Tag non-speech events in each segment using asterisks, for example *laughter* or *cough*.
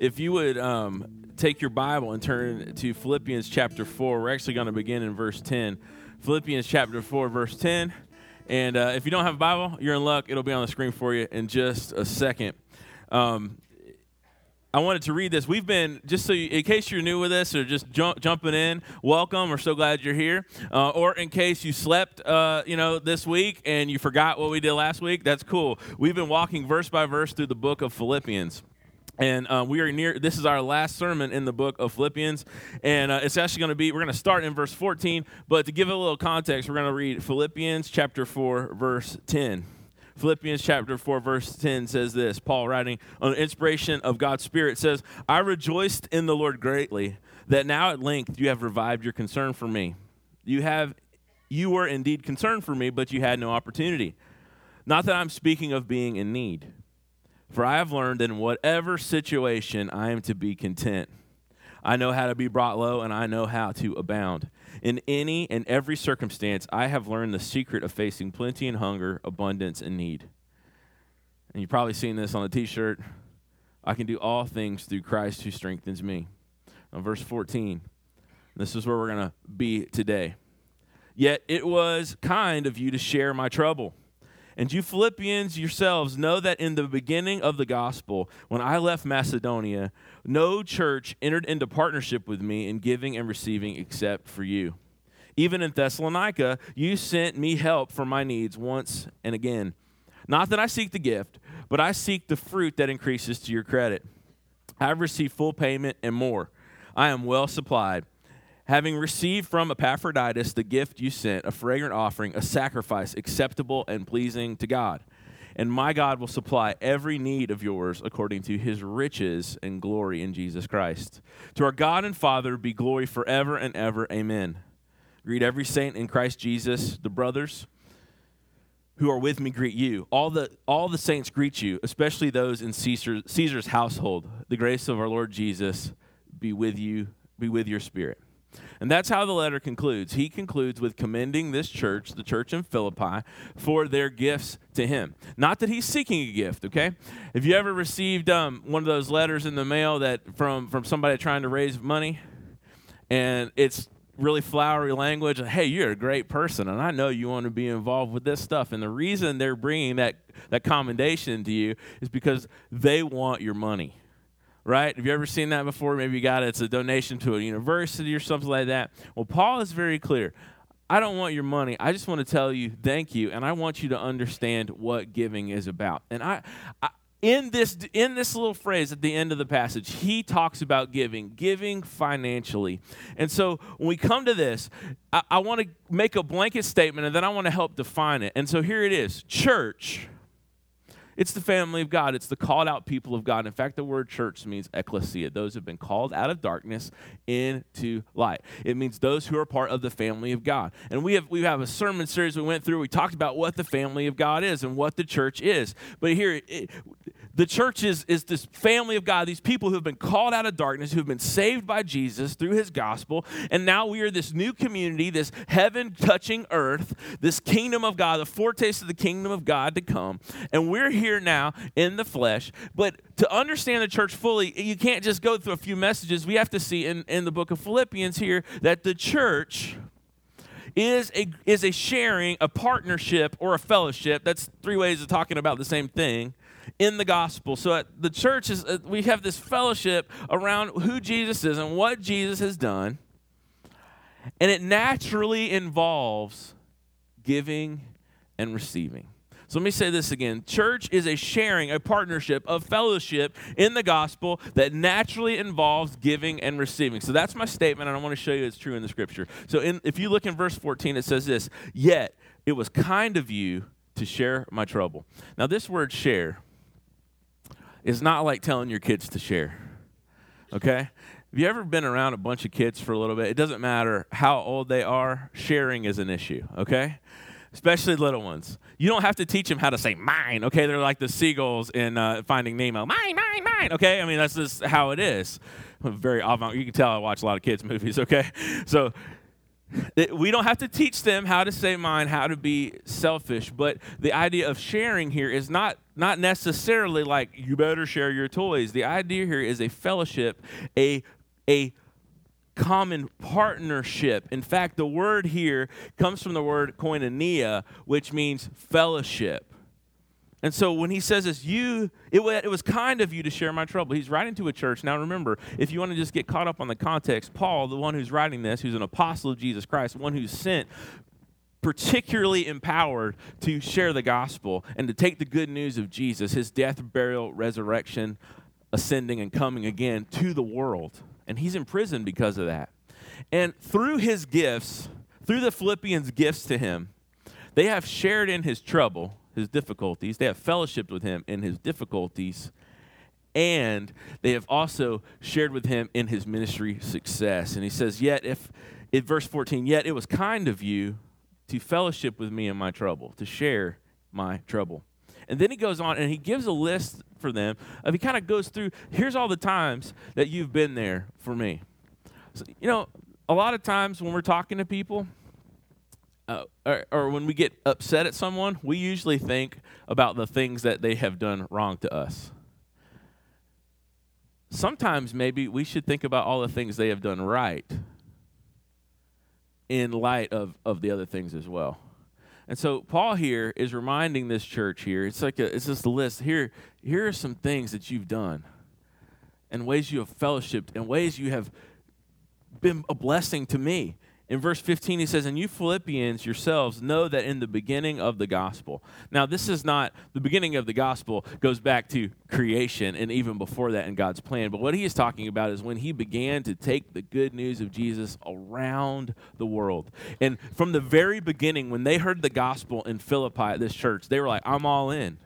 if you would um, take your Bible and turn to Philippians chapter 4, we're actually going to begin in verse 10. Philippians chapter 4, verse 10. And uh, if you don't have a Bible, you're in luck. It'll be on the screen for you in just a second. Um, I wanted to read this. We've been, just so you, in case you're new with us or just jump, jumping in, welcome. We're so glad you're here. Uh, or in case you slept, uh, you know, this week and you forgot what we did last week, that's cool. We've been walking verse by verse through the book of Philippians. And uh, we are near, this is our last sermon in the book of Philippians. And uh, it's actually going to be, we're going to start in verse 14. But to give it a little context, we're going to read Philippians chapter 4, verse 10. Philippians chapter 4, verse 10 says this Paul, writing on inspiration of God's Spirit, says, I rejoiced in the Lord greatly that now at length you have revived your concern for me. You have you were indeed concerned for me, but you had no opportunity. Not that I'm speaking of being in need for I have learned in whatever situation I am to be content. I know how to be brought low, and I know how to abound. In any and every circumstance, I have learned the secret of facing plenty and hunger, abundance and need. And you've probably seen this on the t shirt. I can do all things through Christ who strengthens me. Now, verse 14. This is where we're going to be today. Yet it was kind of you to share my trouble. And you Philippians yourselves know that in the beginning of the gospel, when I left Macedonia, no church entered into partnership with me in giving and receiving except for you. Even in Thessalonica, you sent me help for my needs once and again. Not that I seek the gift, but I seek the fruit that increases to your credit. I have received full payment and more. I am well supplied having received from Epaphroditus the gift you sent, a fragrant offering, a sacrifice acceptable and pleasing to God. And my God will supply every need of yours according to his riches and glory in Jesus Christ. To our God and Father be glory forever and ever. Amen. Greet every saint in Christ Jesus, the brothers who are with me greet you. All the all the saints greet you, especially those in Caesar, Caesar's household. The grace of our Lord Jesus be with you, be with your spirit. And that's how the letter concludes. He concludes with commending this church, the church in Philippi, for their gifts to him. Not that he's seeking a gift, okay? Have you ever received um, one of those letters in the mail that from, from somebody trying to raise money? And it's really flowery language. Hey, you're a great person, and I know you want to be involved with this stuff. And the reason they're bringing that, that commendation to you is because they want your money right? Have you ever seen that before? Maybe you got it. It's a donation to a university or something like that. Well, Paul is very clear. I don't want your money. I just want to tell you thank you, and I want you to understand what giving is about. And I, I in this in this little phrase at the end of the passage he talks about giving giving financially and so when we come to this i, I want to make a blanket statement and then i want to help define it and so here it is church it's the family of God. It's the called out people of God. In fact, the word church means ecclesia, those who have been called out of darkness into light. It means those who are part of the family of God. And we have we have a sermon series we went through. We talked about what the family of God is and what the church is. But here, it, the church is, is this family of God, these people who have been called out of darkness, who have been saved by Jesus through his gospel. And now we are this new community, this heaven touching earth, this kingdom of God, the foretaste of the kingdom of God to come. And we're here now in the flesh. But to understand the church fully, you can't just go through a few messages. We have to see in, in the book of Philippians here that the church is a, is a sharing, a partnership, or a fellowship. That's three ways of talking about the same thing in the gospel. So at the church is uh, we have this fellowship around who Jesus is and what Jesus has done. And it naturally involves giving and receiving. So let me say this again. Church is a sharing, a partnership, a fellowship in the gospel that naturally involves giving and receiving. So that's my statement, and I want to show you it's true in the scripture. So in, if you look in verse 14, it says this Yet it was kind of you to share my trouble. Now, this word share is not like telling your kids to share. Okay? Have you ever been around a bunch of kids for a little bit? It doesn't matter how old they are, sharing is an issue, okay? Especially little ones. You don't have to teach them how to say mine, okay? They're like the seagulls in uh, Finding Nemo. Mine, mine, mine, okay? I mean, that's just how it is. Very avant. You can tell I watch a lot of kids' movies, *laughs* okay? So we don't have to teach them how to say mine, how to be selfish, but the idea of sharing here is not not necessarily like you better share your toys. The idea here is a fellowship, a a common partnership. In fact, the word here comes from the word koinonia, which means fellowship. And so when he says this, you, it, it was kind of you to share my trouble. He's writing to a church. Now remember, if you want to just get caught up on the context, Paul, the one who's writing this, who's an apostle of Jesus Christ, one who's sent, particularly empowered to share the gospel and to take the good news of Jesus, his death, burial, resurrection, ascending, and coming again to the world. And he's in prison because of that. And through his gifts, through the Philippians' gifts to him, they have shared in his trouble his difficulties. They have fellowshiped with him in his difficulties. And they have also shared with him in his ministry success. And he says, Yet, if, in verse 14, yet it was kind of you to fellowship with me in my trouble, to share my trouble. And then he goes on and he gives a list for them of he kind of goes through here's all the times that you've been there for me. So, you know, a lot of times when we're talking to people, uh, or, or, when we get upset at someone, we usually think about the things that they have done wrong to us. Sometimes maybe we should think about all the things they have done right in light of, of the other things as well. And so Paul here is reminding this church here, it's like a, it's just a list. Here, here are some things that you've done and ways you have fellowshipped and ways you have been a blessing to me. In verse 15, he says, And you Philippians yourselves know that in the beginning of the gospel. Now, this is not, the beginning of the gospel goes back to creation and even before that in God's plan. But what he is talking about is when he began to take the good news of Jesus around the world. And from the very beginning, when they heard the gospel in Philippi at this church, they were like, I'm all in.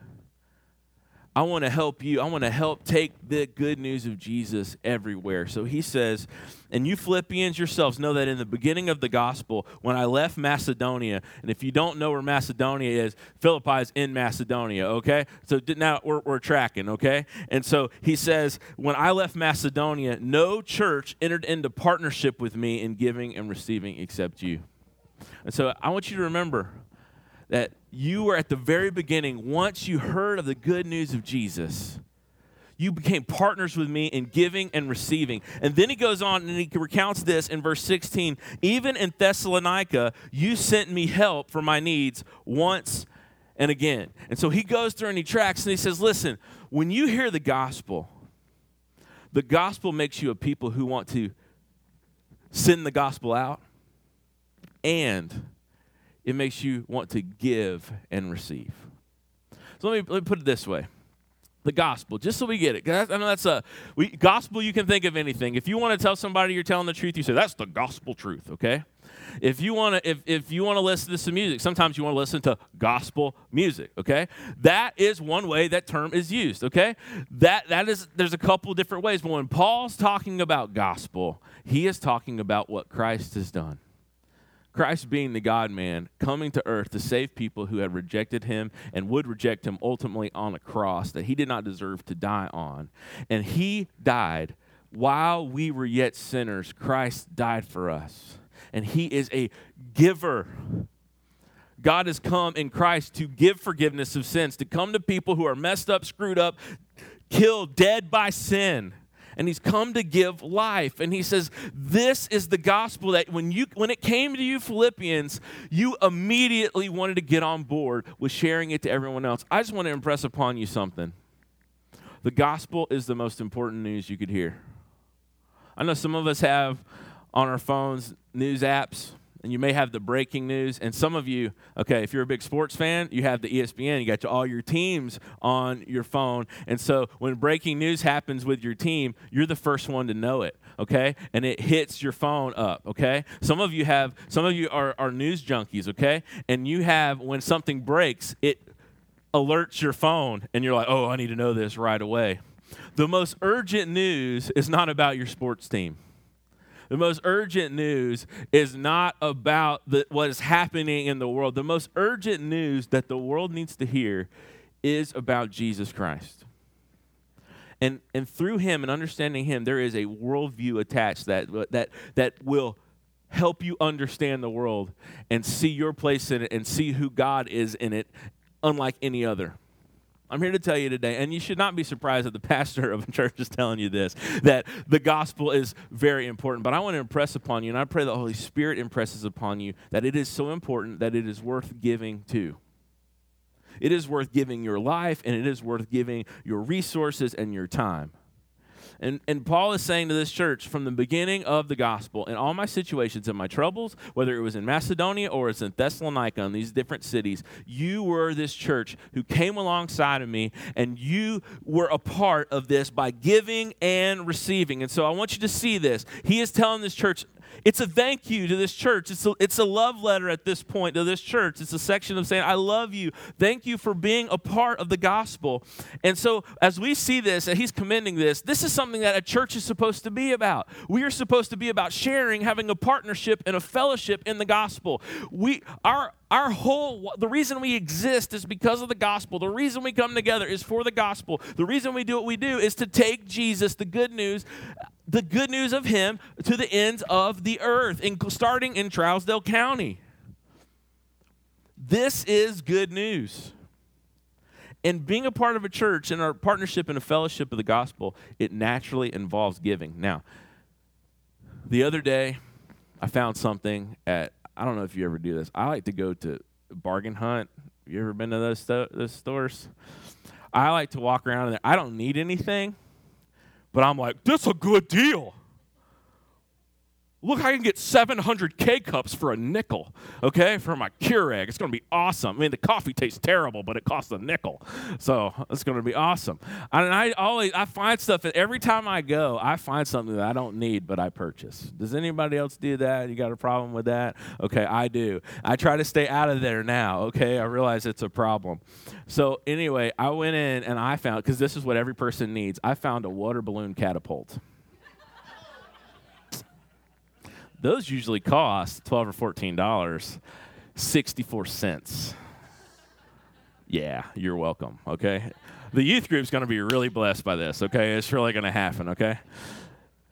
I want to help you. I want to help take the good news of Jesus everywhere. So he says, and you Philippians yourselves know that in the beginning of the gospel, when I left Macedonia, and if you don't know where Macedonia is, Philippi is in Macedonia, okay? So now we're, we're tracking, okay? And so he says, when I left Macedonia, no church entered into partnership with me in giving and receiving except you. And so I want you to remember that you were at the very beginning, once you heard of the good news of Jesus, you became partners with me in giving and receiving. And then he goes on and he recounts this in verse 16 Even in Thessalonica, you sent me help for my needs once and again. And so he goes through and he tracks and he says, Listen, when you hear the gospel, the gospel makes you a people who want to send the gospel out and it makes you want to give and receive. So let me, let me put it this way the gospel, just so we get it. I know that's a we, gospel. You can think of anything. If you want to tell somebody you're telling the truth, you say that's the gospel truth. Okay. If you want to, if, if you want to listen to some music, sometimes you want to listen to gospel music. Okay, that is one way that term is used. Okay, that that is there's a couple different ways, but when Paul's talking about gospel, he is talking about what Christ has done. Christ being the God man, coming to earth to save people who had rejected him and would reject him ultimately on a cross that he did not deserve to die on. And he died while we were yet sinners. Christ died for us. And he is a giver. God has come in Christ to give forgiveness of sins, to come to people who are messed up, screwed up, killed, dead by sin and he's come to give life. And he says, This is the gospel that when you when it came to you, Philippians, you immediately wanted to get on board with sharing it to everyone else. I just want to impress upon you something. The gospel is the most important news you could hear. I know some of us have on our phones news apps and you may have the breaking news. And some of you, okay, if you're a big sports fan, you have the ESPN, you got all your teams on your phone. And so when breaking news happens with your team, you're the first one to know it, okay? And it hits your phone up, okay? Some of you have, some of you are, are news junkies, okay? And you have, when something breaks, it alerts your phone, and you're like, oh, I need to know this right away. The most urgent news is not about your sports team. The most urgent news is not about the, what is happening in the world. The most urgent news that the world needs to hear is about Jesus Christ. And, and through him and understanding him, there is a worldview attached that, that, that will help you understand the world and see your place in it and see who God is in it, unlike any other. I'm here to tell you today, and you should not be surprised that the *laughs* pastor of a church is telling you this, that the gospel is very important. But I want to impress upon you, and I pray the Holy Spirit impresses upon you that it is so important that it is worth giving to. It is worth giving your life, and it is worth giving your resources and your time. And, and Paul is saying to this church from the beginning of the gospel, in all my situations, in my troubles, whether it was in Macedonia or it's in Thessalonica, in these different cities, you were this church who came alongside of me, and you were a part of this by giving and receiving. And so I want you to see this. He is telling this church, it's a thank you to this church. It's a, it's a love letter at this point to this church. It's a section of saying, I love you. Thank you for being a part of the gospel. And so, as we see this, and he's commending this, this is something that a church is supposed to be about. We are supposed to be about sharing, having a partnership and a fellowship in the gospel. We, our, our whole the reason we exist is because of the gospel the reason we come together is for the gospel the reason we do what we do is to take jesus the good news the good news of him to the ends of the earth, and starting in Trousdale County. This is good news. And being a part of a church and our partnership and a fellowship of the gospel, it naturally involves giving. Now, the other day, I found something at, I don't know if you ever do this. I like to go to bargain hunt. You ever been to those, sto- those stores? I like to walk around there. I don't need anything, but I'm like, this a good deal. Look, I can get 700 K cups for a nickel, okay, for my Keurig. It's going to be awesome. I mean, the coffee tastes terrible, but it costs a nickel. So it's going to be awesome. And I always, I find stuff, every time I go, I find something that I don't need, but I purchase. Does anybody else do that? You got a problem with that? Okay, I do. I try to stay out of there now, okay? I realize it's a problem. So anyway, I went in and I found, because this is what every person needs, I found a water balloon catapult. Those usually cost 12 or 14 dollars. 64. Yeah, you're welcome, okay? The youth group's going to be really blessed by this, okay? It's really going to happen, okay?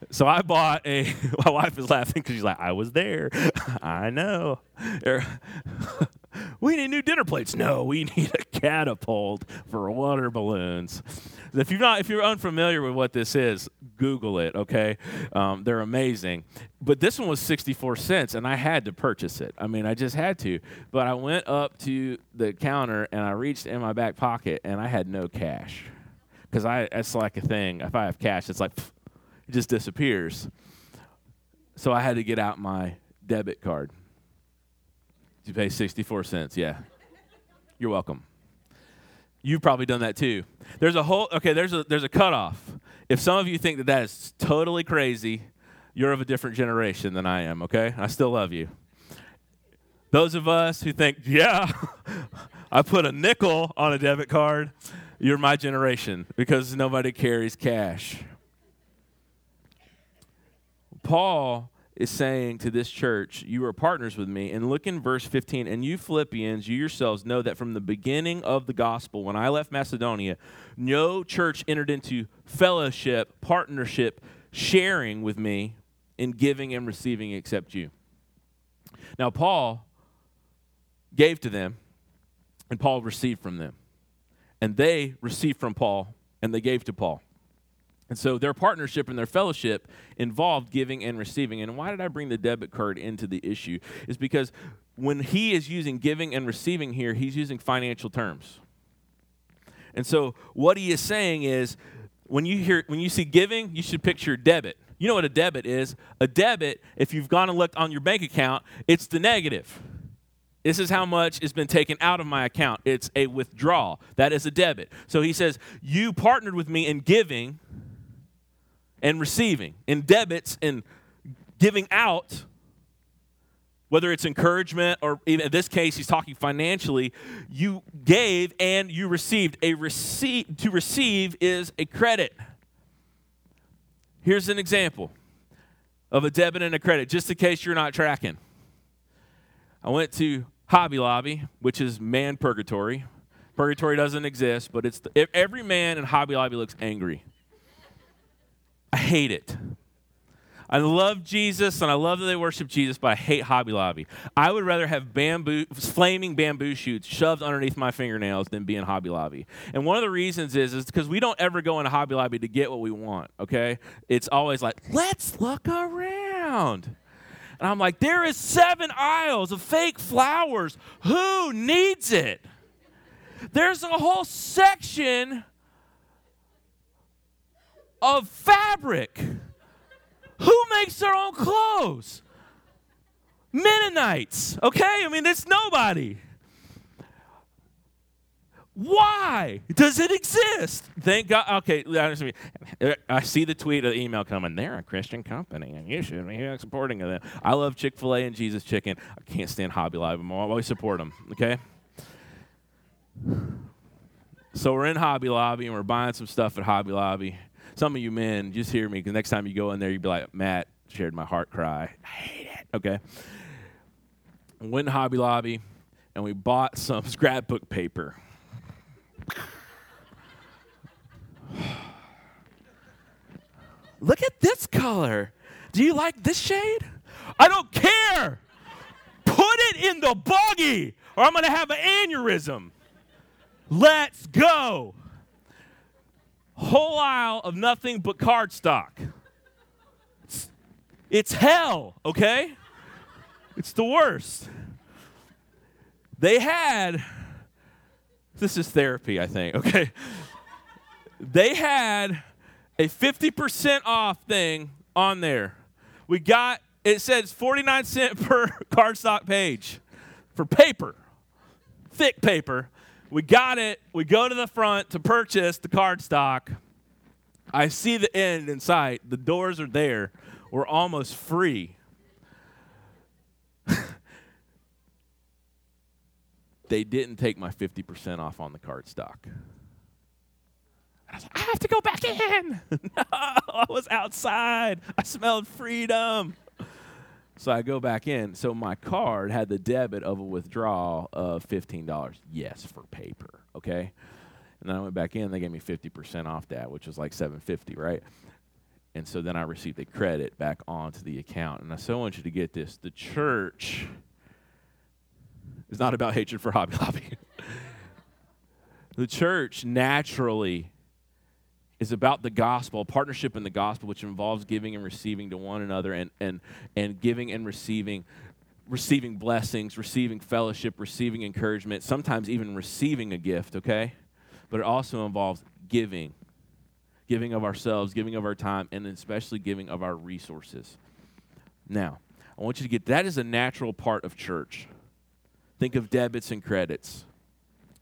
So I bought a. *laughs* My wife is laughing because she's like, "I was there. *laughs* I know." Er, *laughs* We need new dinner plates. No, we *laughs* need a catapult for water balloons. If you're not, if you're unfamiliar with what this is, Google it. Okay, um, they're amazing. But this one was 64 cents, and I had to purchase it. I mean, I just had to. But I went up to the counter and I reached in my back pocket, and I had no cash because I. It's like a thing. If I have cash, it's like pff, it just disappears. So I had to get out my debit card. You pay 64 cents, yeah. You're welcome. You've probably done that too. There's a whole okay, there's a there's a cutoff. If some of you think that that is totally crazy, you're of a different generation than I am, okay? I still love you. Those of us who think, yeah, *laughs* I put a nickel on a debit card, you're my generation because nobody carries cash. Paul is saying to this church, You are partners with me. And look in verse 15. And you Philippians, you yourselves know that from the beginning of the gospel, when I left Macedonia, no church entered into fellowship, partnership, sharing with me in giving and receiving except you. Now, Paul gave to them, and Paul received from them. And they received from Paul, and they gave to Paul. And so their partnership and their fellowship involved giving and receiving. And why did I bring the debit card into the issue? Is because when he is using giving and receiving here, he's using financial terms. And so what he is saying is when you hear when you see giving, you should picture debit. You know what a debit is? A debit, if you've gone and looked on your bank account, it's the negative. This is how much has been taken out of my account. It's a withdrawal. That is a debit. So he says, You partnered with me in giving and receiving, in debits and giving out, whether it's encouragement or even in this case, he's talking financially, you gave and you received. A receive to receive is a credit. Here's an example of a debit and a credit, just in case you're not tracking. I went to Hobby Lobby, which is man purgatory. Purgatory doesn't exist, but it's the, every man in Hobby Lobby looks angry. I hate it. I love Jesus and I love that they worship Jesus, but I hate Hobby Lobby. I would rather have bamboo, flaming bamboo shoots shoved underneath my fingernails than be in Hobby Lobby. And one of the reasons is is because we don't ever go into Hobby Lobby to get what we want. Okay, it's always like let's look around. And I'm like, there is seven aisles of fake flowers. Who needs it? There's a whole section of fabric. Who makes their own clothes? Mennonites, okay? I mean, it's nobody. Why does it exist? Thank God. Okay, I see the tweet or the email coming. They're a Christian company, and you should be supporting them. I love Chick Fil A and Jesus Chicken. I can't stand Hobby Lobby. But I always support them. Okay. So we're in Hobby Lobby and we're buying some stuff at Hobby Lobby. Some of you men, just hear me because next time you go in there, you'd be like, Matt shared my heart cry. I hate it. Okay. We went to Hobby Lobby and we bought some *laughs* scrapbook paper. Look at this color. Do you like this shade? I don't care. Put it in the buggy or I'm going to have an aneurysm. Let's go. Whole aisle of nothing but cardstock. It's, it's hell, okay? It's the worst. They had, this is therapy, I think, okay? They had a 50% off thing on there. We got, it says 49 cent per *laughs* cardstock page for paper, thick paper. We got it. We go to the front to purchase the cardstock. I see the end in sight. The doors are there. We're almost free. *laughs* they didn't take my 50% off on the cardstock. I like, I have to go back in. *laughs* no, I was outside. I smelled freedom. So I go back in. So my card had the debit of a withdrawal of $15. Yes, for paper. Okay. And then I went back in. They gave me 50% off that, which was like 750 right? And so then I received a credit back onto the account. And I so want you to get this. The church is not about *laughs* hatred for Hobby Lobby. *laughs* the church naturally is about the gospel, partnership in the gospel, which involves giving and receiving to one another and, and, and giving and receiving, receiving blessings, receiving fellowship, receiving encouragement, sometimes even receiving a gift, okay? But it also involves giving, giving of ourselves, giving of our time, and especially giving of our resources. Now, I want you to get that is a natural part of church. Think of debits and credits.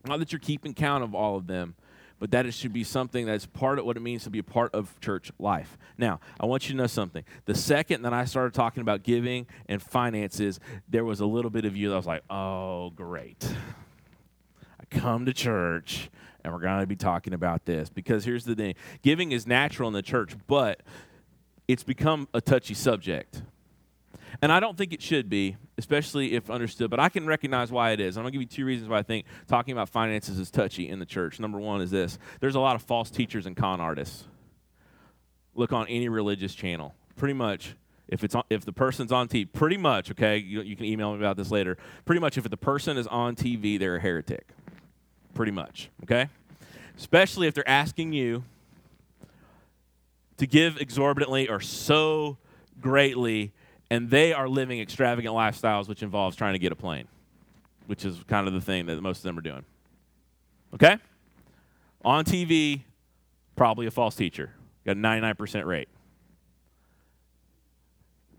Not that you're keeping count of all of them, but that it should be something that's part of what it means to be a part of church life. Now, I want you to know something. The second that I started talking about giving and finances, there was a little bit of you that was like, oh, great. I come to church and we're going to be talking about this because here's the thing giving is natural in the church, but it's become a touchy subject. And I don't think it should be, especially if understood, but I can recognize why it is. I'm going to give you two reasons why I think talking about finances is touchy in the church. Number one is this there's a lot of false teachers and con artists. Look on any religious channel. Pretty much, if, it's on, if the person's on TV, pretty much, okay, you, you can email me about this later. Pretty much, if the person is on TV, they're a heretic. Pretty much, okay? Especially if they're asking you to give exorbitantly or so greatly and they are living extravagant lifestyles, which involves trying to get a plane, which is kind of the thing that most of them are doing. Okay? On TV, probably a false teacher. Got a 99% rate.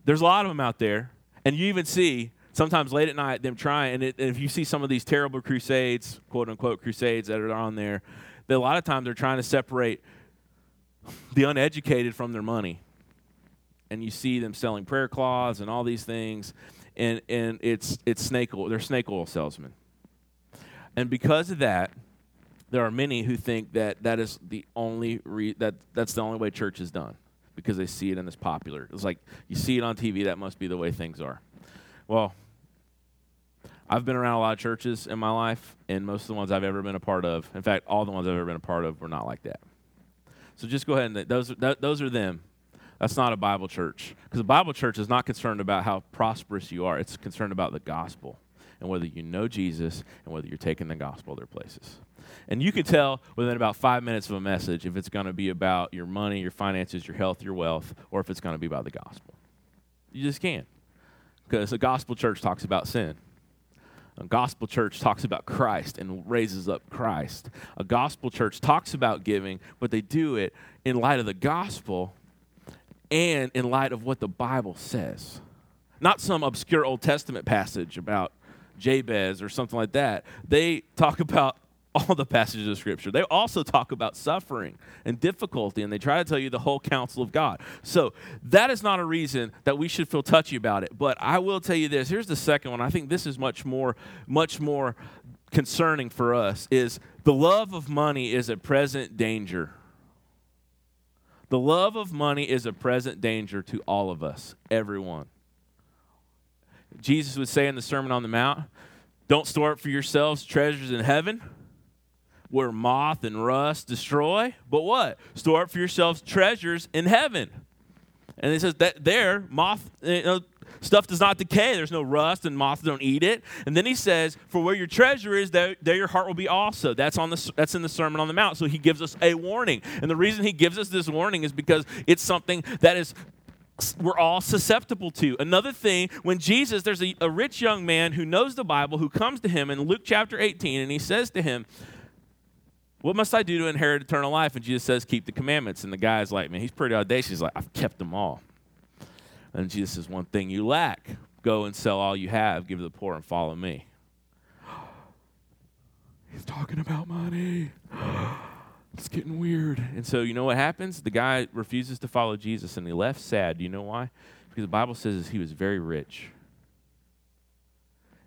There's a lot of them out there, and you even see sometimes late at night them trying. And, it, and if you see some of these terrible crusades, quote unquote crusades that are on there, that a lot of times they're trying to separate the uneducated from their money and you see them selling prayer cloths and all these things, and, and it's, it's snake oil. They're snake oil salesmen. And because of that, there are many who think that that is the only re- that that's the only way church is done because they see it and it's popular. It's like you see it on TV, that must be the way things are. Well, I've been around a lot of churches in my life, and most of the ones I've ever been a part of, in fact, all the ones I've ever been a part of, were not like that. So just go ahead and those those are them. That's not a Bible church. Because a Bible church is not concerned about how prosperous you are, it's concerned about the gospel and whether you know Jesus and whether you're taking the gospel to their places. And you can tell within about five minutes of a message if it's going to be about your money, your finances, your health, your wealth, or if it's going to be about the gospel. You just can't, Because a gospel church talks about sin. A gospel church talks about Christ and raises up Christ. A gospel church talks about giving, but they do it in light of the gospel and in light of what the Bible says. Not some obscure Old Testament passage about Jabez or something like that. They talk about *laughs* all the passages of Scripture. They also talk about suffering and difficulty, and they try to tell you the whole counsel of God. So that is not a reason that we should feel touchy about it. But I will tell you this. Here's the second one. I think this is much more, much more concerning for us. Is the love of money is a present danger. The love of money is a present danger to all of us, everyone. Jesus would say in the Sermon on the Mount, Don't store up for yourselves treasures in heaven where moth and rust destroy, but what? Store up for yourselves treasures in heaven. And he says that there, moth, you know, Stuff does not decay. There's no rust, and moths don't eat it. And then he says, "For where your treasure is, there, there your heart will be also." That's on the that's in the Sermon on the Mount. So he gives us a warning, and the reason he gives us this warning is because it's something that is we're all susceptible to. Another thing, when Jesus, there's a, a, rich young man who knows the Bible who comes to him in Luke chapter 18, and he says to him, What must I do to inherit eternal life? And Jesus says, Keep the commandments. And the guy's like, Man, he's pretty audacious. He's like, I've kept them all. And Jesus says, One thing you lack go and sell all you have, give to the poor, and follow me. *gasps* He's talking about money. *gasps* It's getting weird. And so, you know what happens? The guy refuses to follow Jesus and he left sad. Do you know why? Because the Bible says he was very rich.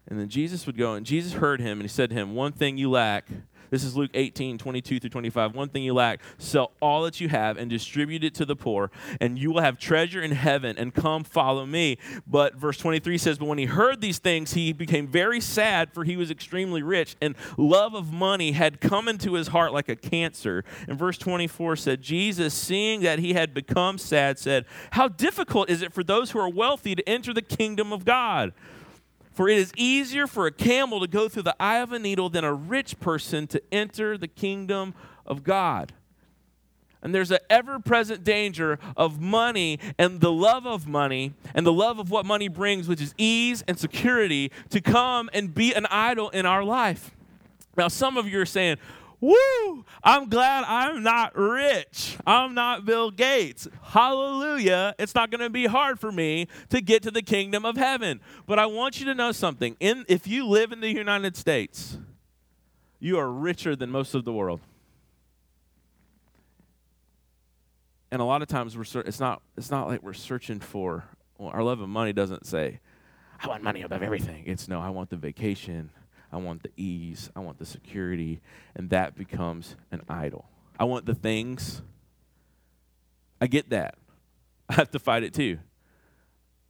And then Jesus would go, and Jesus heard him, and he said to him, One thing you lack this is Luke 18, 22 through 25. One thing you lack sell all that you have and distribute it to the poor, and you will have treasure in heaven, and come follow me. But verse 23 says, But when he heard these things, he became very sad, for he was extremely rich, and love of money had come into his heart like a cancer. And verse 24 said, Jesus, seeing that he had become sad, said, How difficult is it for those who are wealthy to enter the kingdom of God? For it is easier for a camel to go through the eye of a needle than a rich person to enter the kingdom of God. And there's an ever present danger of money and the love of money and the love of what money brings, which is ease and security, to come and be an idol in our life. Now, some of you are saying, Woo! I'm glad I'm not rich. I'm not Bill Gates. Hallelujah. It's not going to be hard for me to get to the kingdom of heaven. But I want you to know something. In, if you live in the United States, you are richer than most of the world. And a lot of times we're it's not it's not like we're searching for well, our love of money doesn't say I want money above everything. It's no, I want the vacation. I want the ease. I want the security. And that becomes an idol. I want the things. I get that. *laughs* I have to fight it too.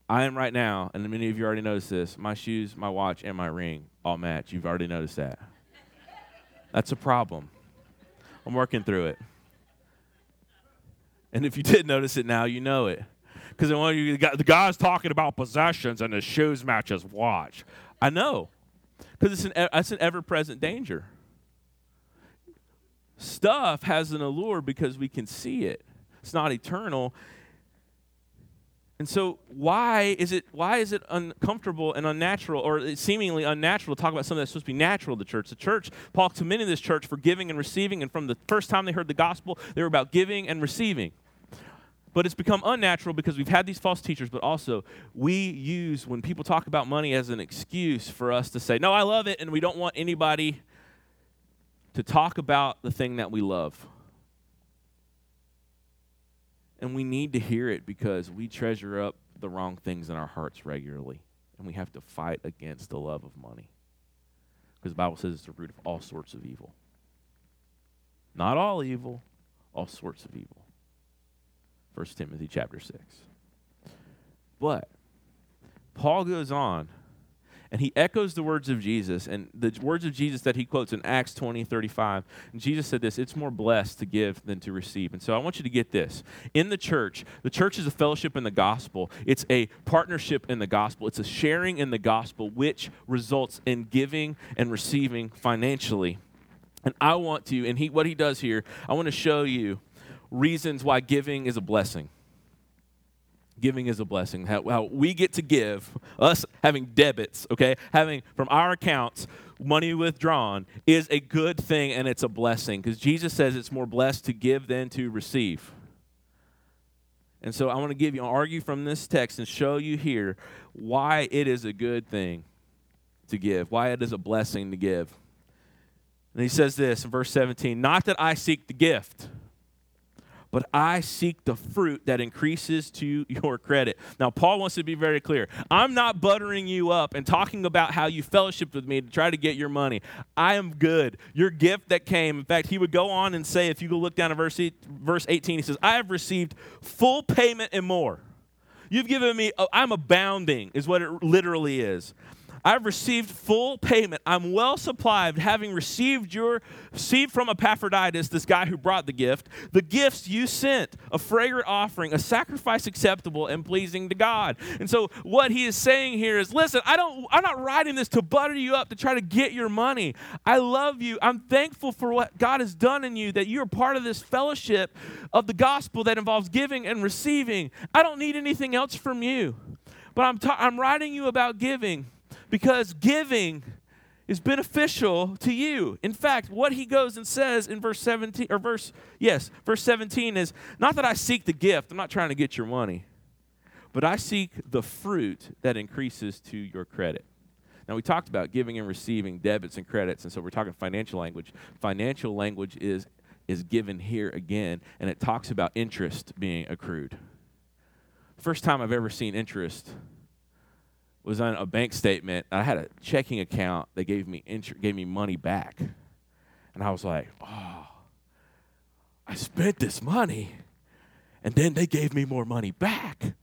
I am right now, and many of you already noticed this my shoes, my watch, and my ring all match. You've already noticed that. That's a problem. I'm working through it. And if you did notice it now, you know it. Because the guy's talking about possessions and his shoes match his watch. I know. Because it's an, it's an ever present danger. Stuff has an allure because we can see it, it's not eternal. And so why is it why is it uncomfortable and unnatural or seemingly unnatural to talk about something that's supposed to be natural to the church? The church, Paul commended this church for giving and receiving, and from the first time they heard the gospel, they were about giving and receiving. But it's become unnatural because we've had these false teachers, but also we use, when people talk about money, as an excuse for us to say, no, I love it, and we don't want anybody to talk about the thing that we love. And we need to hear it because we treasure up the wrong things in our hearts regularly. And we have to fight against the love of money. Because the Bible says it's the root of all sorts of evil. Not all evil, all sorts of evil. 1 Timothy chapter 6. But Paul goes on and he echoes the words of Jesus and the words of Jesus that he quotes in Acts 20, 35. And Jesus said this it's more blessed to give than to receive. And so I want you to get this. In the church, the church is a fellowship in the gospel, it's a partnership in the gospel, it's a sharing in the gospel, which results in giving and receiving financially. And I want to, and he, what he does here, I want to show you reasons why giving is a blessing giving is a blessing. How, how, we get to give, us having debits, okay, having from our accounts money withdrawn is a good thing and it's a blessing because Jesus says it's more blessed to give than to receive. And so I want to give you, argue from this text and show you here why it is a good thing to give, why it is a blessing to give. And he says this in verse 17 Not that I seek the gift but I seek the fruit that increases to your credit. Now, Paul wants to be very clear. I'm not buttering you up and talking about how you fellowshiped with me to try to get your money. I am good. Your gift that came, in fact, he would go on and say, if you go look down at verse, verse 18, he says, I have received full payment and more. You've given me, oh, I'm abounding, is what it literally is. I've received full payment. I'm well supplied, having received your received from Epaphroditus, this guy who brought the gift, the gifts you sent, a fragrant offering, a sacrifice acceptable and pleasing to God. And so what he is saying here is, listen, I don't I'm not writing this to butter you up to try to get your money. I love you. I'm thankful for what God has done in you, that you're part of this fellowship of the gospel that involves giving and receiving. I don't need anything else from you. But I'm, ta- I'm writing you about giving because giving is beneficial to you. In fact, what he goes and says in verse 17 or verse yes, verse 17 is not that I seek the gift, I'm not trying to get your money, but I seek the fruit that increases to your credit. Now we talked about giving and receiving debits and credits, and so we're talking financial language. Financial language is is given here again, and it talks about interest being accrued. First time I've ever seen interest was on a bank statement. I had a checking account They gave me gave me money back, and I was like, "Oh, I spent this money, and then they gave me more money back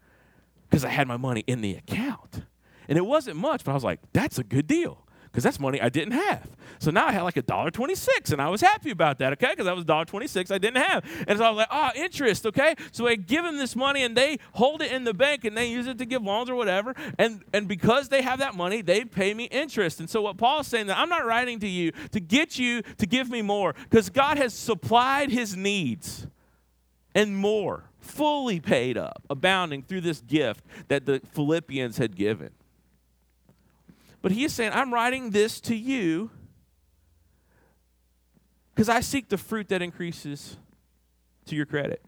because I had my money in the account, and it wasn't much, but I was like, that's a good deal." Because that's money I didn't have. So now I had like a dollar twenty-six, and I was happy about that, okay? Because that was dollar twenty-six I didn't have, and so I was like, oh, interest, okay? So I give them this money, and they hold it in the bank, and they use it to give loans or whatever, and and because they have that money, they pay me interest. And so what Paul's saying that I'm not writing to you to get you to give me more, because God has supplied His needs and more, fully paid up, abounding through this gift that the Philippians had given. But he is saying, I'm writing this to you because I seek the fruit that increases to your credit.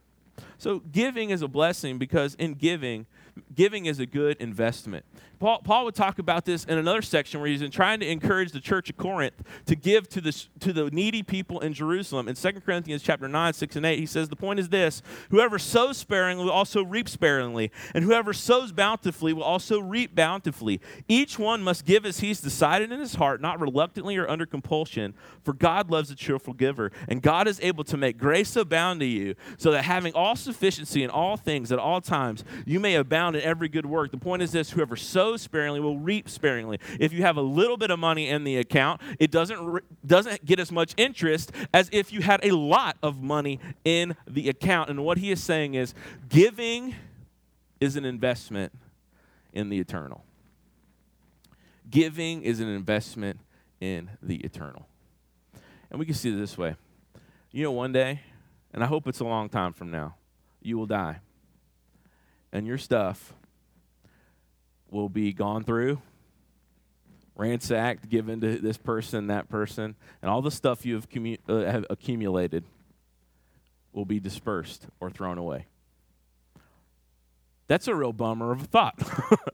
So giving is a blessing because in giving, giving is a good investment. Paul, Paul would talk about this in another section where he's trying to encourage the church of Corinth to give to the, to the needy people in Jerusalem. In 2 Corinthians chapter 9, 6 and 8, he says, The point is this whoever sows sparingly will also reap sparingly, and whoever sows bountifully will also reap bountifully. Each one must give as he's decided in his heart, not reluctantly or under compulsion, for God loves a cheerful giver. And God is able to make grace abound to you, so that having all sufficiency in all things at all times, you may abound in every good work. The point is this whoever sows sparingly will reap sparingly. If you have a little bit of money in the account, it doesn't doesn't get as much interest as if you had a lot of money in the account. And what he is saying is giving is an investment in the eternal. Giving is an investment in the eternal. And we can see it this way. You know, one day, and I hope it's a long time from now, you will die. And your stuff will be gone through, ransacked, given to this person, that person, and all the stuff you have, commu- uh, have accumulated will be dispersed or thrown away. That's a real bummer of a thought. *laughs*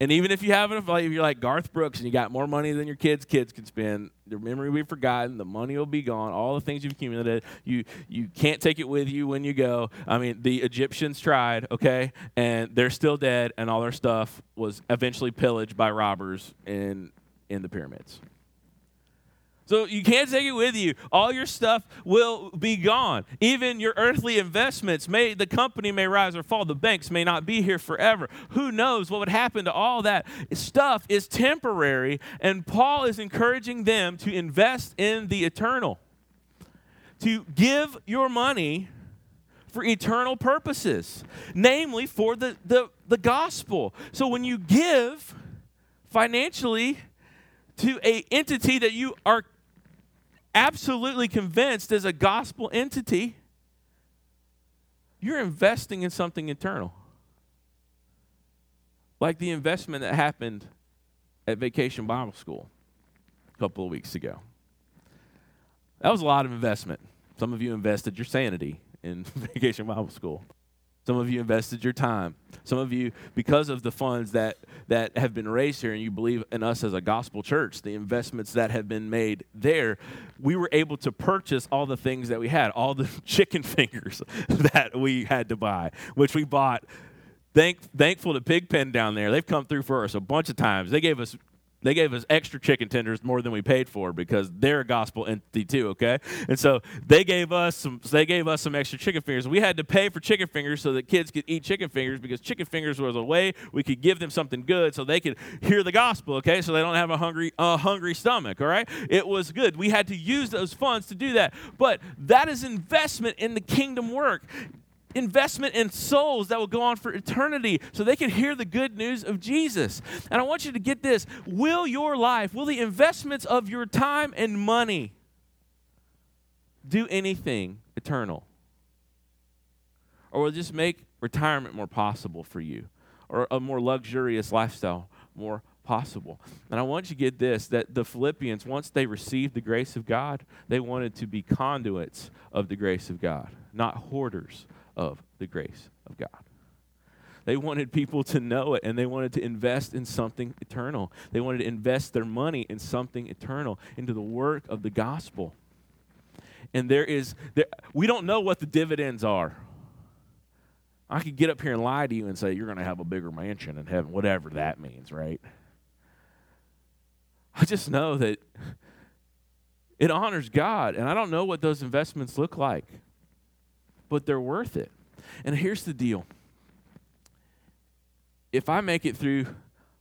And even if you haven't, like if you're like Garth Brooks and you got more money than your kids' kids can spend, the memory will be forgotten, the money will be gone, all the things you've accumulated, you you can't take it with you when you go. I mean, the Egyptians tried, okay, and they're still dead, and all their stuff was eventually pillaged by robbers in in the pyramids. So you can't take it with you. All your stuff will be gone. Even your earthly investments may the company may rise or fall. The banks may not be here forever. Who knows what would happen to all that stuff is temporary and Paul is encouraging them to invest in the eternal. To give your money for eternal purposes, namely for the, the, the gospel. So when you give financially to a entity that you are absolutely convinced as a gospel entity, you're investing in something eternal. Like the investment that happened at Vacation Bible School a couple of weeks ago. That was a lot of investment. Some of you invested your sanity in *laughs* Vacation Bible School. Some of you invested your time. Some of you, because of the funds that, that have been raised here and you believe in us as a gospel church, the investments that have been made there, we were able to purchase all the things that we had, all the *laughs* chicken fingers *laughs* that we had to buy, which we bought. Thank, thankful to Pigpen down there. They've come through for us a bunch of times. They gave us they gave us extra chicken tenders more than we paid for because they're a gospel entity too, okay? And so they gave us some they gave us some extra chicken fingers. We had to pay for chicken fingers so that kids could eat chicken fingers because chicken fingers was a way we could give them something good so they could hear the gospel, okay? So they don't have a hungry a hungry stomach, all right? It was good. We had to use those funds to do that. But that is investment in the kingdom work investment in souls that will go on for eternity so they can hear the good news of Jesus. And I want you to get this will your life, will the investments of your time and money do anything eternal? Or will just make retirement more possible for you? Or a more luxurious lifestyle more possible. And I want you to get this that the Philippians, once they received the grace of God, they wanted to be conduits of the grace of God, not hoarders of the grace of God. They wanted people to know it and they wanted to invest in something eternal. They wanted to invest their money in something eternal, into the work of the gospel. And there is, there, we don't know what the dividends are. I could get up here and lie to you and say, you're going to have a bigger mansion in heaven, whatever that means, right? I just know that it honors God, and I don't know what those investments look like but they're worth it. And here's the deal if I make it through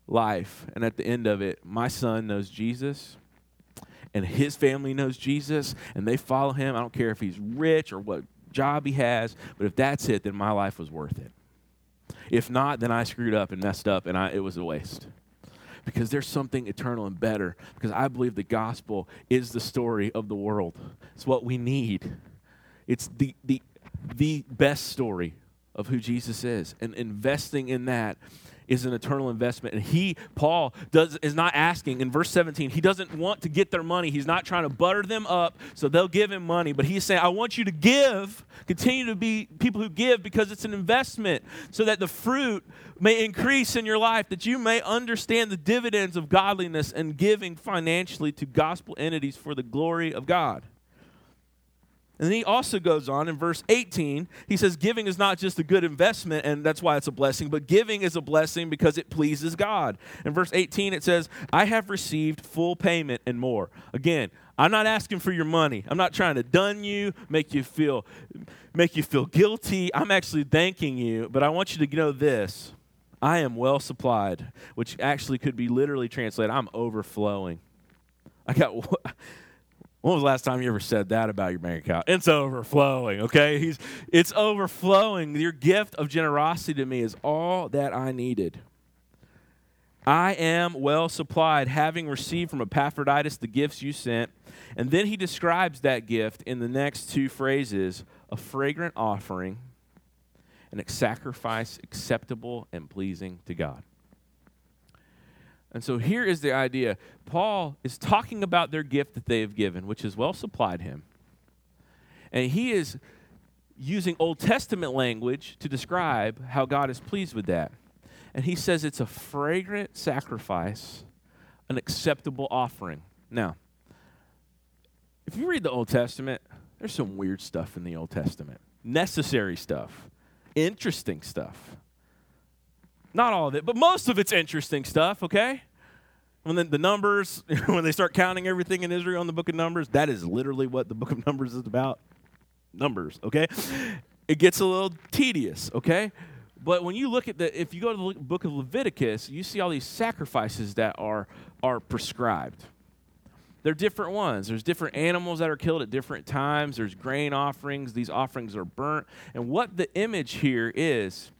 life and at the end of it, my son knows Jesus and his family knows Jesus and they follow him, I don't care if he's rich or what job he has, but if that's it, then my life was worth it. If not, then I screwed up and messed up and I, it was a waste. Because there's something eternal and better. Because I believe the gospel is the story of the world. It's what we need. It's the, the the best story of who Jesus is. And investing in that is an eternal investment. And he, Paul, does is not asking in verse 17, he doesn't want to get their money. He's not trying to butter them up so they'll give him money. But he's saying, I want you to give, continue to be people who give because it's an investment so that the fruit may increase in your life, that you may understand the dividends of godliness and giving financially to gospel entities for the glory of God. And then he also goes on in verse 18, he says, Giving is not just a good investment, and that's why it's a blessing, but giving is a blessing because it pleases God. In verse 18, it says, I have received full payment and more. Again, I'm not asking for your money. I'm not trying to dun you, make you feel make you feel guilty. I'm actually thanking you, but I want you to know this. I am well supplied, which actually could be literally translated I'm overflowing. I got *laughs* when was the last time you ever said that about your bank account? It's overflowing, okay? He's, it's overflowing. Your gift of generosity to me is all that I needed. I am well supplied, having received from Epaphroditus the gifts you sent. And then he describes that gift in the next two phrases a fragrant offering and a sacrifice acceptable and pleasing to God. And so here is the idea Paul is talking about their gift that they have given, which has well supplied him. And he is using Old Testament language to describe how God is pleased with that. And he says it's a fragrant sacrifice, an acceptable offering. Now, if you read the Old Testament, there's some weird stuff in the Old Testament, necessary stuff, interesting stuff. Not all of it, but most of it's interesting stuff, okay? When the, the numbers, *laughs* when they start counting everything in Israel in the book of Numbers, that is literally what the book of Numbers is about. Numbers, okay? It gets a little tedious, okay? But when you look at the, if you go to the book of Leviticus, you see all these sacrifices that are are prescribed. They're different ones. There's different animals that are killed at different times. There's grain offerings. These offerings are burnt. And what the image here is,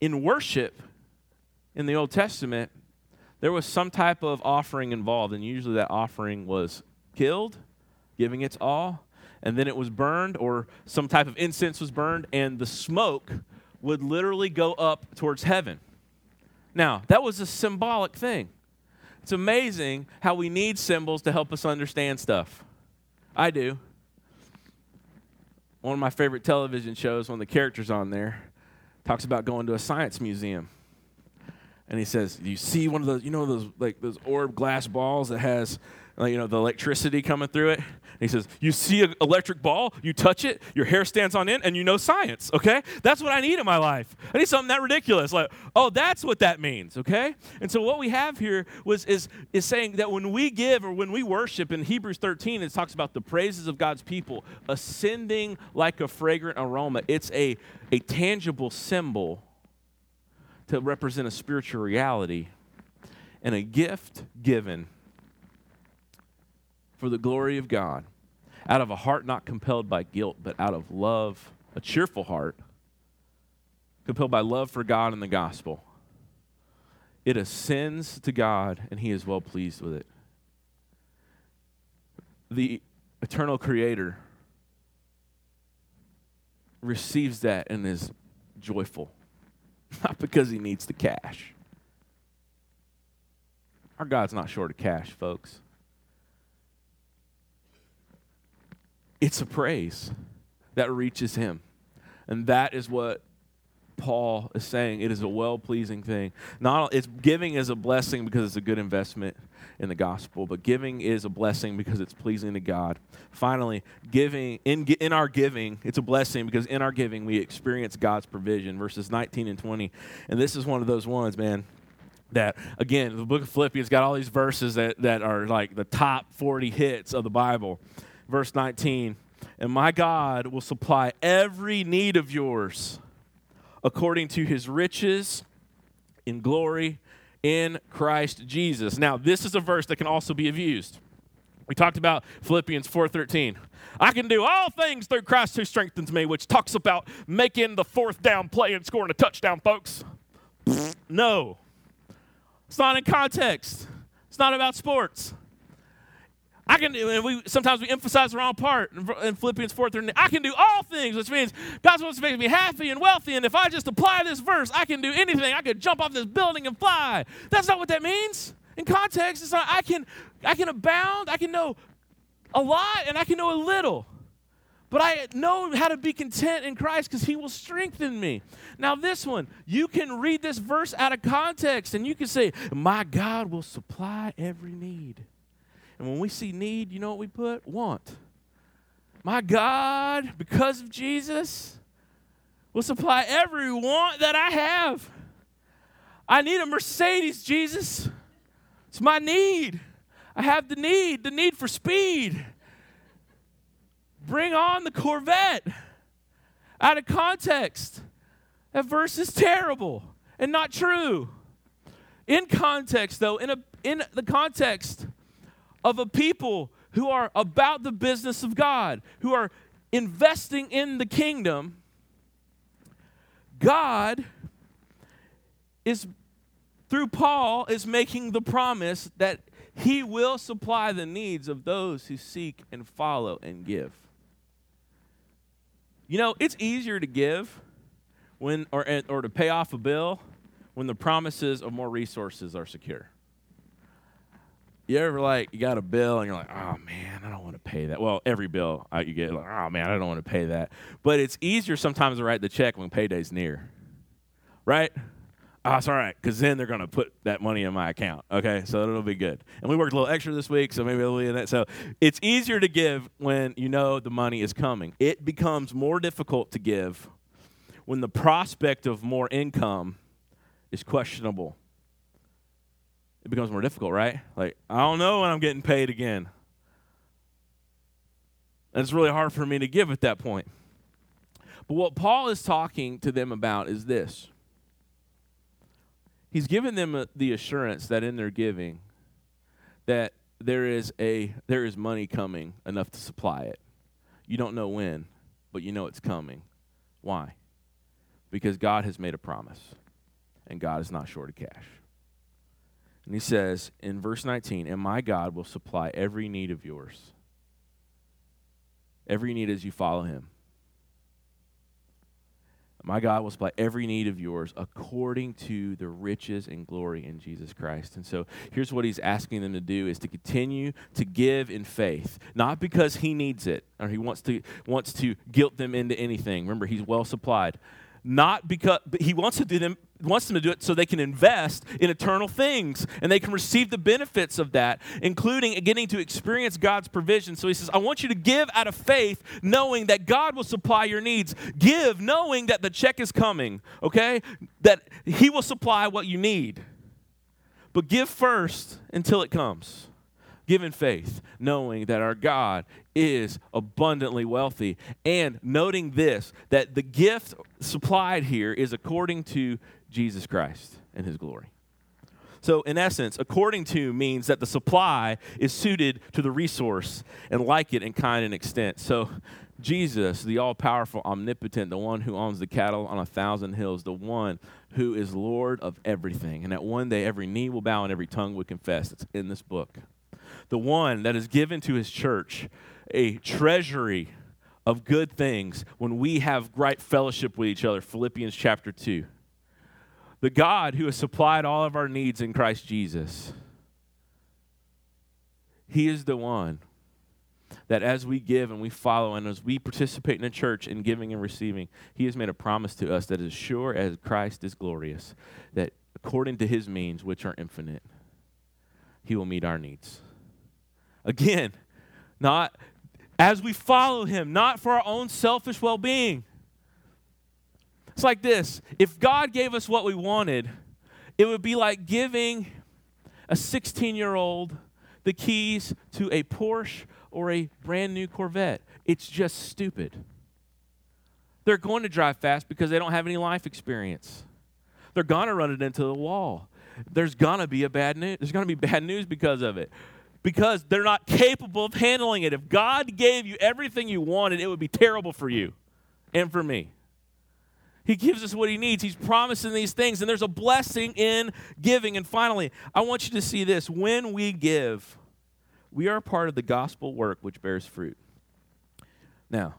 in worship in the Old Testament, there was some type of offering involved, and usually that offering was killed, giving its all, and then it was burned, or some type of incense was burned, and the smoke would literally go up towards heaven. Now, that was a symbolic thing. It's amazing how we need symbols to help us understand stuff. I do. One of my favorite television shows, one of the characters on there, talks about going to a science museum. And he says, "You see one of those, you know, those like those orb glass balls that has you know, the electricity coming through it. And he says, You see an electric ball, you touch it, your hair stands on end, and you know science, okay? That's what I need in my life. I need something that ridiculous. Like, oh, that's what that means, okay? And so what we have here was is is saying that when we give or when we worship in Hebrews 13, it talks about the praises of God's people ascending like a fragrant aroma. It's a, a tangible symbol to represent a spiritual reality and a gift given for the glory of God, out of a heart not compelled by guilt, but out of love, a cheerful heart, compelled by love for God and the gospel. It ascends to God, and He is well pleased with it. The eternal Creator receives that and is joyful, *laughs* not because He needs the cash. Our God's not short of cash, folks. it's a praise that reaches him. And that is what Paul is saying. It is a well pleasing thing. Not it's giving is a blessing because it's a good investment in the gospel, but giving is a blessing because it's pleasing to God. Finally, giving in in our giving, it's a blessing because in our giving we experience God's provision. Verses 19 and 20. And this is one of those ones, man, that again, the book of Philippians got all these verses that, that are like the top 40 hits of the Bible verse 19. And my God will supply every need of yours according to his riches in glory in Christ Jesus. Now, this is a verse that can also be abused. We talked about Philippians 4:13. I can do all things through Christ who strengthens me, which talks about making the fourth down play and scoring a touchdown, folks. no. It's not in context. It's not about sports. I can do, we sometimes we emphasize the wrong part in Philippians 4 13. I can do all things, which means God's supposed to make me happy and wealthy. And if I just apply this verse, I can do anything. I could jump off this building and fly. That's not what that means. In context, it's not I can I can abound, I can know a lot, and I can know a little. But I know how to be content in Christ because He will strengthen me. Now, this one, you can read this verse out of context and you can say, My God will supply every need. And when we see need, you know what we put? Want. My God, because of Jesus, will supply every want that I have. I need a Mercedes, Jesus. It's my need. I have the need, the need for speed. Bring on the Corvette. Out of context, that verse is terrible and not true. In context, though, in, a, in the context of a people who are about the business of God, who are investing in the kingdom, God is, through Paul, is making the promise that he will supply the needs of those who seek and follow and give. You know, it's easier to give when or, or to pay off a bill when the promises of more resources are secure. You ever like you got a bill and you're like, oh man, I don't want to pay that. Well, every bill uh, you get, like, oh man, I don't want to pay that. But it's easier sometimes to write the check when payday's near, right? Oh, it's all right, because then they're going to put that money in my account. Okay, so it'll be good. And we worked a little extra this week, so maybe it'll be in that. So it's easier to give when you know the money is coming. It becomes more difficult to give when the prospect of more income is questionable it becomes more difficult, right? Like, I don't know when I'm getting paid again. And it's really hard for me to give at that point. But what Paul is talking to them about is this He's given them uh, the assurance that in their giving, that there is a there is money coming enough to supply it. You don't know when, but you know it's coming. Why? Because God has made a promise, and God is not short of cash. And he says in verse 19, And my God will supply every need of yours. Every need as you follow him. My God will supply every need of yours according to the riches and glory in Jesus Christ. And so here's what he's asking them to do is to continue to give in faith, not because he needs it or he wants to wants to guilt them into anything. Remember, he's well supplied not because he wants to do them wants them to do it so they can invest in eternal things and they can receive the benefits of that including getting to experience god's provision. So he says i want you to give out of faith knowing that god will supply your needs. Give knowing that the check is coming okay? That he will supply what you need. But give first until it comes. Give in faith, knowing that our God is abundantly wealthy. And noting this, that the gift supplied here is according to Jesus Christ and his glory. So, in essence, according to means that the supply is suited to the resource and like it in kind and extent. So, Jesus, the all powerful, omnipotent, the one who owns the cattle on a thousand hills, the one who is Lord of everything, and that one day every knee will bow and every tongue will confess. It's in this book the one that is given to his church a treasury of good things when we have great fellowship with each other. Philippians chapter 2. The God who has supplied all of our needs in Christ Jesus. He is the one that as we give and we follow and as we participate in the church in giving and receiving, He has made a promise to us that as sure as Christ is glorious, that according to His means, which are infinite, He will meet our needs. Again, not as we follow him, not for our own selfish well being. It's like this if God gave us what we wanted, it would be like giving a 16 year old the keys to a Porsche or a brand new Corvette. It's just stupid. They're going to drive fast because they don't have any life experience. They're going to run it into the wall. There's going to be a bad news. There's going to be bad news because of it because they're not capable of handling it. If God gave you everything you wanted, it would be terrible for you and for me. He gives us what he needs. He's promising these things, and there's a blessing in giving. And finally, I want you to see this. When we give, we are part of the gospel work which bears fruit. Now,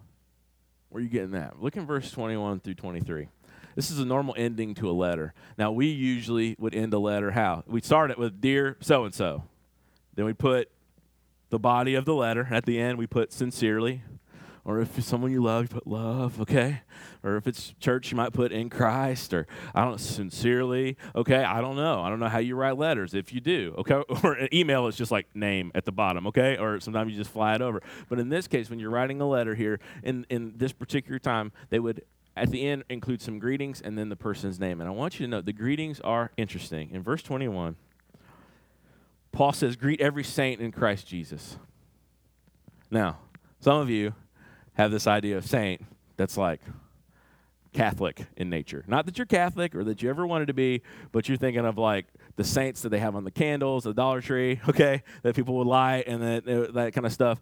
where are you getting that? Look in verse 21 through 23. This is a normal ending to a letter. Now, we usually would end a letter how? We start it with Dear so and so. Then we put the body of the letter. At the end, we put sincerely. Or if it's someone you love, you put love, okay? Or if it's church, you might put in Christ, or I don't sincerely, okay? I don't know. I don't know how you write letters if you do, okay? *laughs* Or an email is just like name at the bottom, okay? Or sometimes you just fly it over. But in this case, when you're writing a letter here, in, in this particular time, they would at the end include some greetings and then the person's name. And I want you to know the greetings are interesting. In verse 21, Paul says, Greet every saint in Christ Jesus. Now, some of you have this idea of saint that's like Catholic in nature. Not that you're Catholic or that you ever wanted to be, but you're thinking of like the saints that they have on the candles, the Dollar Tree, *laughs* okay, that people would light and that, uh, that kind of stuff.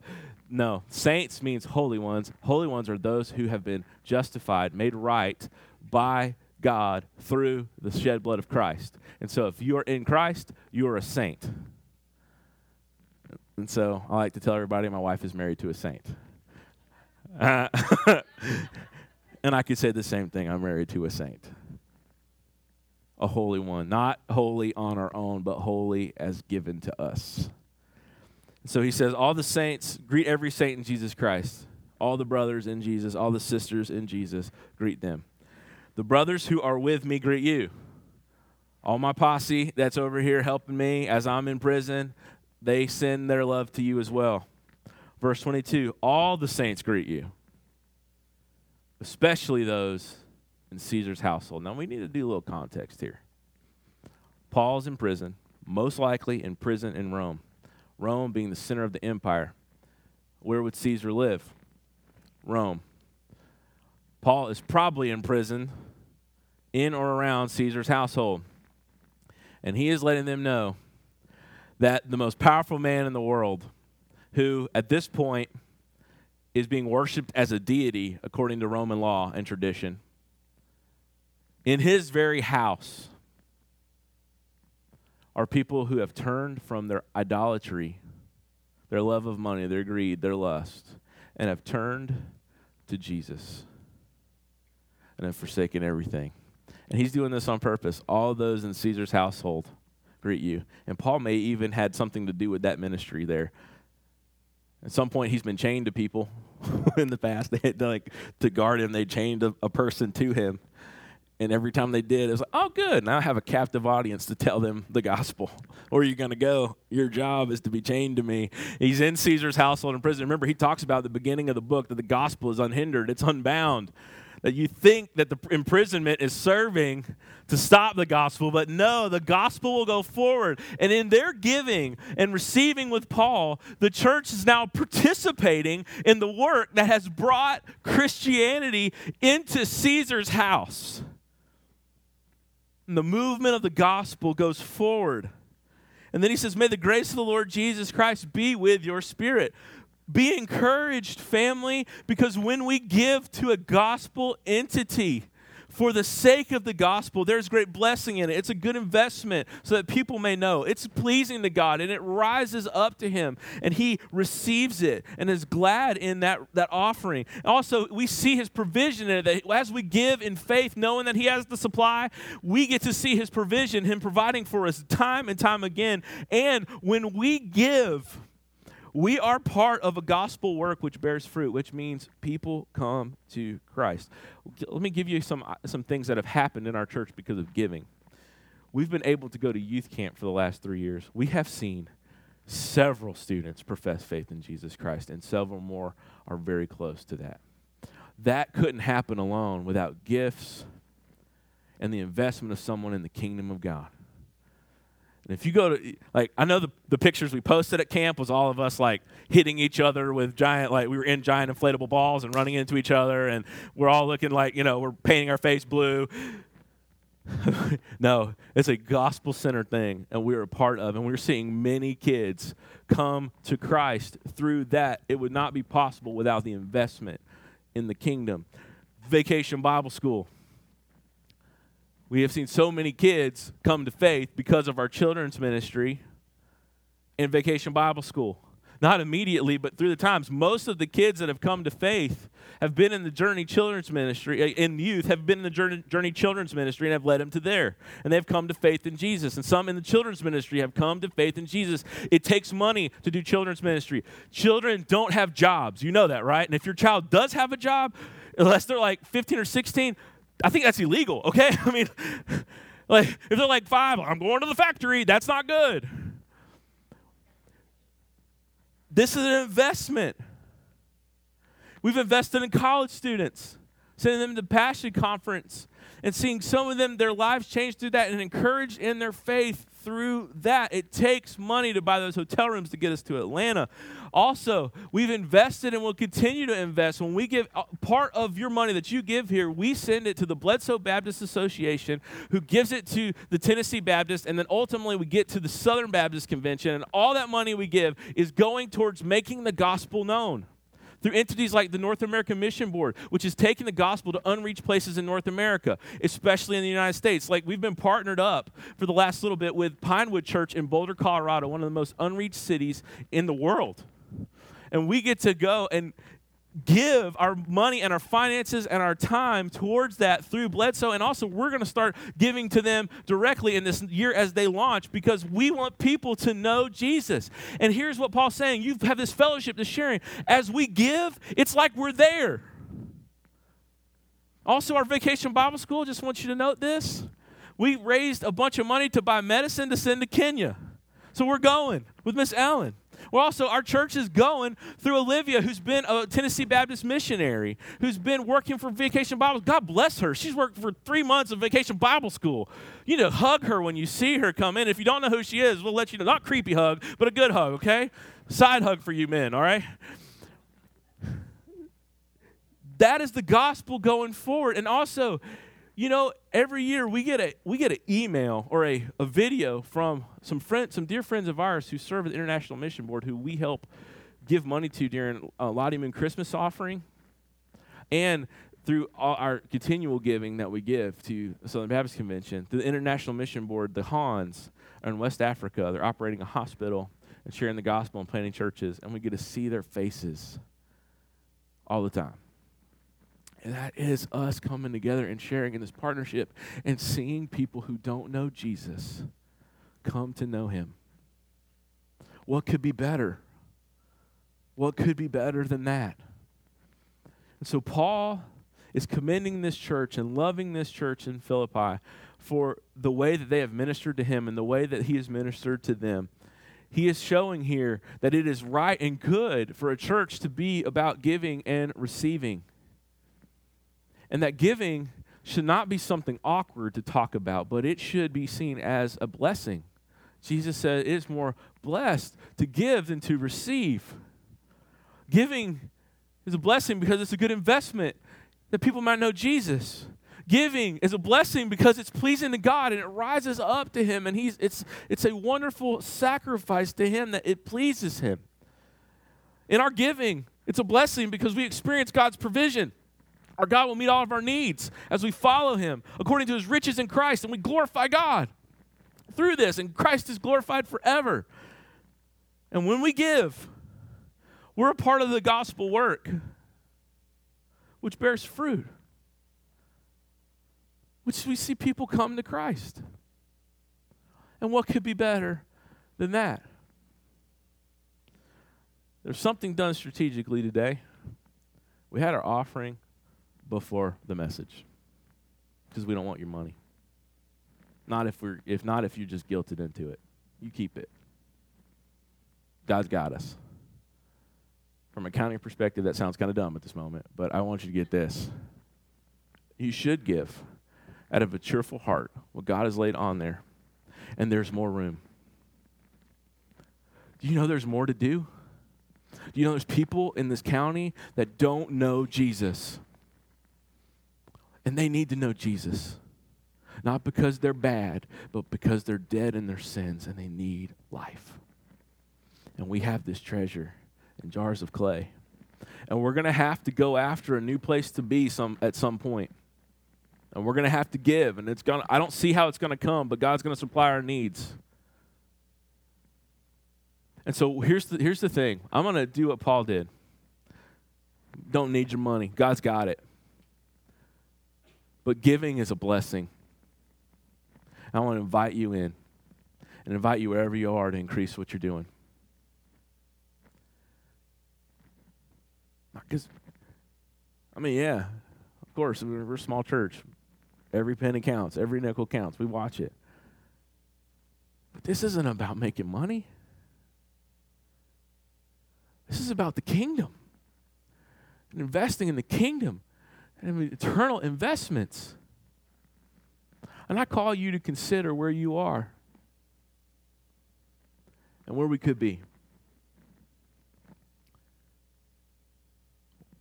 No, saints means holy ones. Holy ones are those who have been justified, made right by God through the shed blood of Christ. And so if you are in Christ, you are a saint. And so I like to tell everybody my wife is married to a saint. Uh, *laughs* and I could say the same thing I'm married to a saint. A holy one. Not holy on our own, but holy as given to us. So he says, All the saints, greet every saint in Jesus Christ. All the brothers in Jesus, all the sisters in Jesus, greet them. The brothers who are with me greet you. All my posse that's over here helping me as I'm in prison, they send their love to you as well. Verse 22 All the saints greet you, especially those in Caesar's household. Now, we need to do a little context here. Paul's in prison, most likely in prison in Rome. Rome being the center of the empire. Where would Caesar live? Rome. Paul is probably in prison in or around Caesar's household. And he is letting them know that the most powerful man in the world, who at this point is being worshiped as a deity according to Roman law and tradition, in his very house are people who have turned from their idolatry, their love of money, their greed, their lust, and have turned to Jesus and have forsaken everything. And he's doing this on purpose. All those in Caesar's household greet you. And Paul may even had something to do with that ministry there. At some point, he's been chained to people *laughs* in the past. *laughs* They had to, like to guard him. They chained a, a person to him, and every time they did, it was like, "Oh, good! Now I have a captive audience to tell them the gospel." Where are you going to go? Your job is to be chained to me. He's in Caesar's household in prison. Remember, he talks about the beginning of the book that the gospel is unhindered; it's unbound that you think that the imprisonment is serving to stop the gospel, but no, the gospel will go forward. And in their giving and receiving with Paul, the church is now participating in the work that has brought Christianity into Caesar's house. And the movement of the gospel goes forward. And then he says, May the grace of the Lord Jesus Christ be with your spirit. Be encouraged, family, because when we give to a gospel entity, for the sake of the gospel, there's great blessing in it. It's a good investment so that people may know. It's pleasing to God and it rises up to Him and He receives it and is glad in that, that offering. Also, we see His provision in it. That as we give in faith, knowing that He has the supply, we get to see His provision, Him providing for us time and time again. And when we give, we are part of a gospel work which bears fruit, which means people come to Christ. Let me give you some, uh, some things that have happened in our church because of giving. We've been able to go to youth camp for the last three years. We have seen several students profess faith in Jesus Christ, and several more are very close to that. That couldn't happen alone without gifts and the investment of someone in the kingdom of God. And if you go to, like, I know the, the pictures we posted at camp was all of us, like, hitting each other with giant, like, we were in giant inflatable balls and running into each other, and we're all looking like, you know, we're painting our face blue. *laughs* no, it's a gospel centered thing, and we're a part of, and we're seeing many kids come to Christ through that. It would not be possible without the investment in the kingdom. Vacation Bible School we have seen so many kids come to faith because of our children's ministry in Vacation Bible School. Not immediately, but through the times. Most of the kids that have come to faith have been in the Journey Children's Ministry, uh, in youth, have been in the Journey, Journey Children's Ministry and have led them to there. And they've come to faith in Jesus. And some in the children's ministry have come to faith in Jesus. It takes money to do children's ministry. Children don't have jobs. You know that, right? And if your child does have a job, unless they're like 15 or 16, I think that's illegal, okay? *laughs* I mean, like, if they're like five, I'm going to the factory, that's not good. This is an investment. We've invested in college students, sending them to Passion Conference and seeing some of them, their lives change through that and encouraged in their faith through that. It takes money to buy those hotel rooms to get us to Atlanta. Also, we've invested and will continue to invest. When we give uh, part of your money that you give here, we send it to the Bledsoe Baptist Association, who gives it to the Tennessee Baptist, and then ultimately we get to the Southern Baptist Convention. And all that money we give is going towards making the gospel known through entities like the North American Mission Board, which is taking the gospel to unreached places in North America, especially in the United States. Like we've been partnered up for the last little bit with Pinewood Church in Boulder, Colorado, one of the most unreached cities in the world. And we get to go and give our money and our finances and our time towards that through Bledsoe. And also, we're going to start giving to them directly in this year as they launch because we want people to know Jesus. And here's what Paul's saying you have this fellowship, this sharing. As we give, it's like we're there. Also, our vacation Bible school, just want you to note this. We raised a bunch of money to buy medicine to send to Kenya. So we're going with Miss Ellen. Well, also, our church is going through Olivia, who's been a Tennessee Baptist missionary, who's been working for Vacation Bible. God bless her. She's worked for three months of Vacation Bible School. You need to hug her when you see her come in. If you don't know who she is, we'll let you know. Not creepy hug, but a good hug, okay? Side hug for you men, all right? That is the gospel going forward. And also, you know, every year we get a we get an email or a, a video from some friends, some dear friends of ours who serve at the International Mission Board, who we help give money to during uh, Lottie Moon Christmas offering, and through our continual giving that we give to the Southern Baptist Convention, to the International Mission Board, the Hans are in West Africa, they're operating a hospital and sharing the gospel and planting churches, and we get to see their faces all the time. And that is us coming together and sharing in this partnership and seeing people who don't know Jesus come to know him. What could be better? What could be better than that? And so Paul is commending this church and loving this church in Philippi for the way that they have ministered to him and the way that he has ministered to them. He is showing here that it is right and good for a church to be about giving and receiving. And that giving should not be something awkward to talk about, but it should be seen as a blessing. Jesus said it is more blessed to give than to receive. Giving is a blessing because it's a good investment that people might know Jesus. Giving is a blessing because it's pleasing to God and it rises up to Him, and He's it's it's a wonderful sacrifice to Him that it pleases Him. In our giving, it's a blessing because we experience God's provision. Our God will meet all of our needs as we follow Him according to His riches in Christ, and we glorify God through this, and Christ is glorified forever. And when we give, we're a part of the gospel work, which bears fruit, which we see people come to Christ. And what could be better than that? There's something done strategically today. We had our offering before the message because we don't want your money. Not if we're if not if you're just guilted into it. You keep it. God's got us. From a accounting perspective, that sounds kind of dumb at this moment, but I want you to get this. You should give out of a cheerful heart what God has laid on there, and there's more room. Do you know there's more to do? Do you know there's people in this county that don't know Jesus? And they need to know Jesus. Not because they're bad, but because they're dead in their sins and they need life. And we have this treasure in jars of clay. And we're going to have to go after a new place to be some at some point. And we're going to have to give and it's going to I don't see how it's going to come, but God's going to supply our needs. And so here's the here's the thing. I'm going to do what Paul did. Don't need your money. God's got it. But giving is a blessing. I want to invite you in and invite you wherever you are to increase what you're doing. Because, I mean, yeah, of course, we're a small church. Every penny counts, every nickel counts. We watch it. But this isn't about making money. This is about the kingdom and investing in the kingdom and eternal investments. And I call you to consider where you are and where we could be.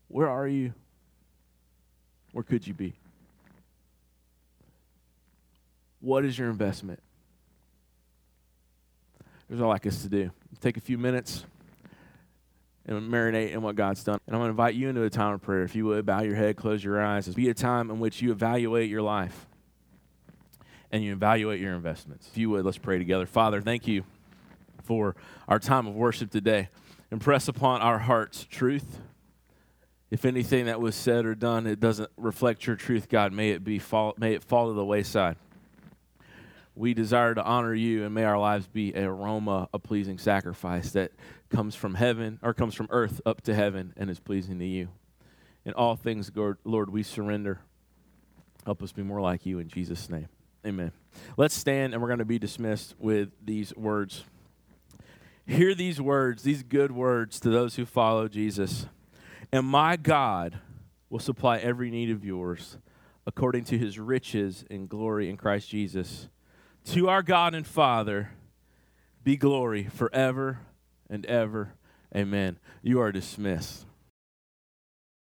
Where are you? Where could you be? What is your investment? Here's all I us to do. Take a few minutes and marinate in what God's done. And I'm going to invite you into a time of prayer. If you would, bow your head, close your eyes. It'll be a time in which you evaluate your life and you evaluate your investments. If you would, let's pray together. Father, thank you for our time of worship today. Impress upon our hearts truth. If anything that was said or done, it doesn't reflect your truth, God, may it be fall, may it fall to the wayside. We desire to honor you, and may our lives be an aroma, a pleasing sacrifice that comes from heaven or comes from earth up to heaven and is pleasing to you. In all things, Lord, we surrender. Help us be more like you in Jesus' name. Amen. Let's stand and we're going to be dismissed with these words. Hear these words, these good words to those who follow Jesus. And my God will supply every need of yours according to his riches and glory in Christ Jesus. To our God and Father be glory forever and ever. Amen. You are dismissed.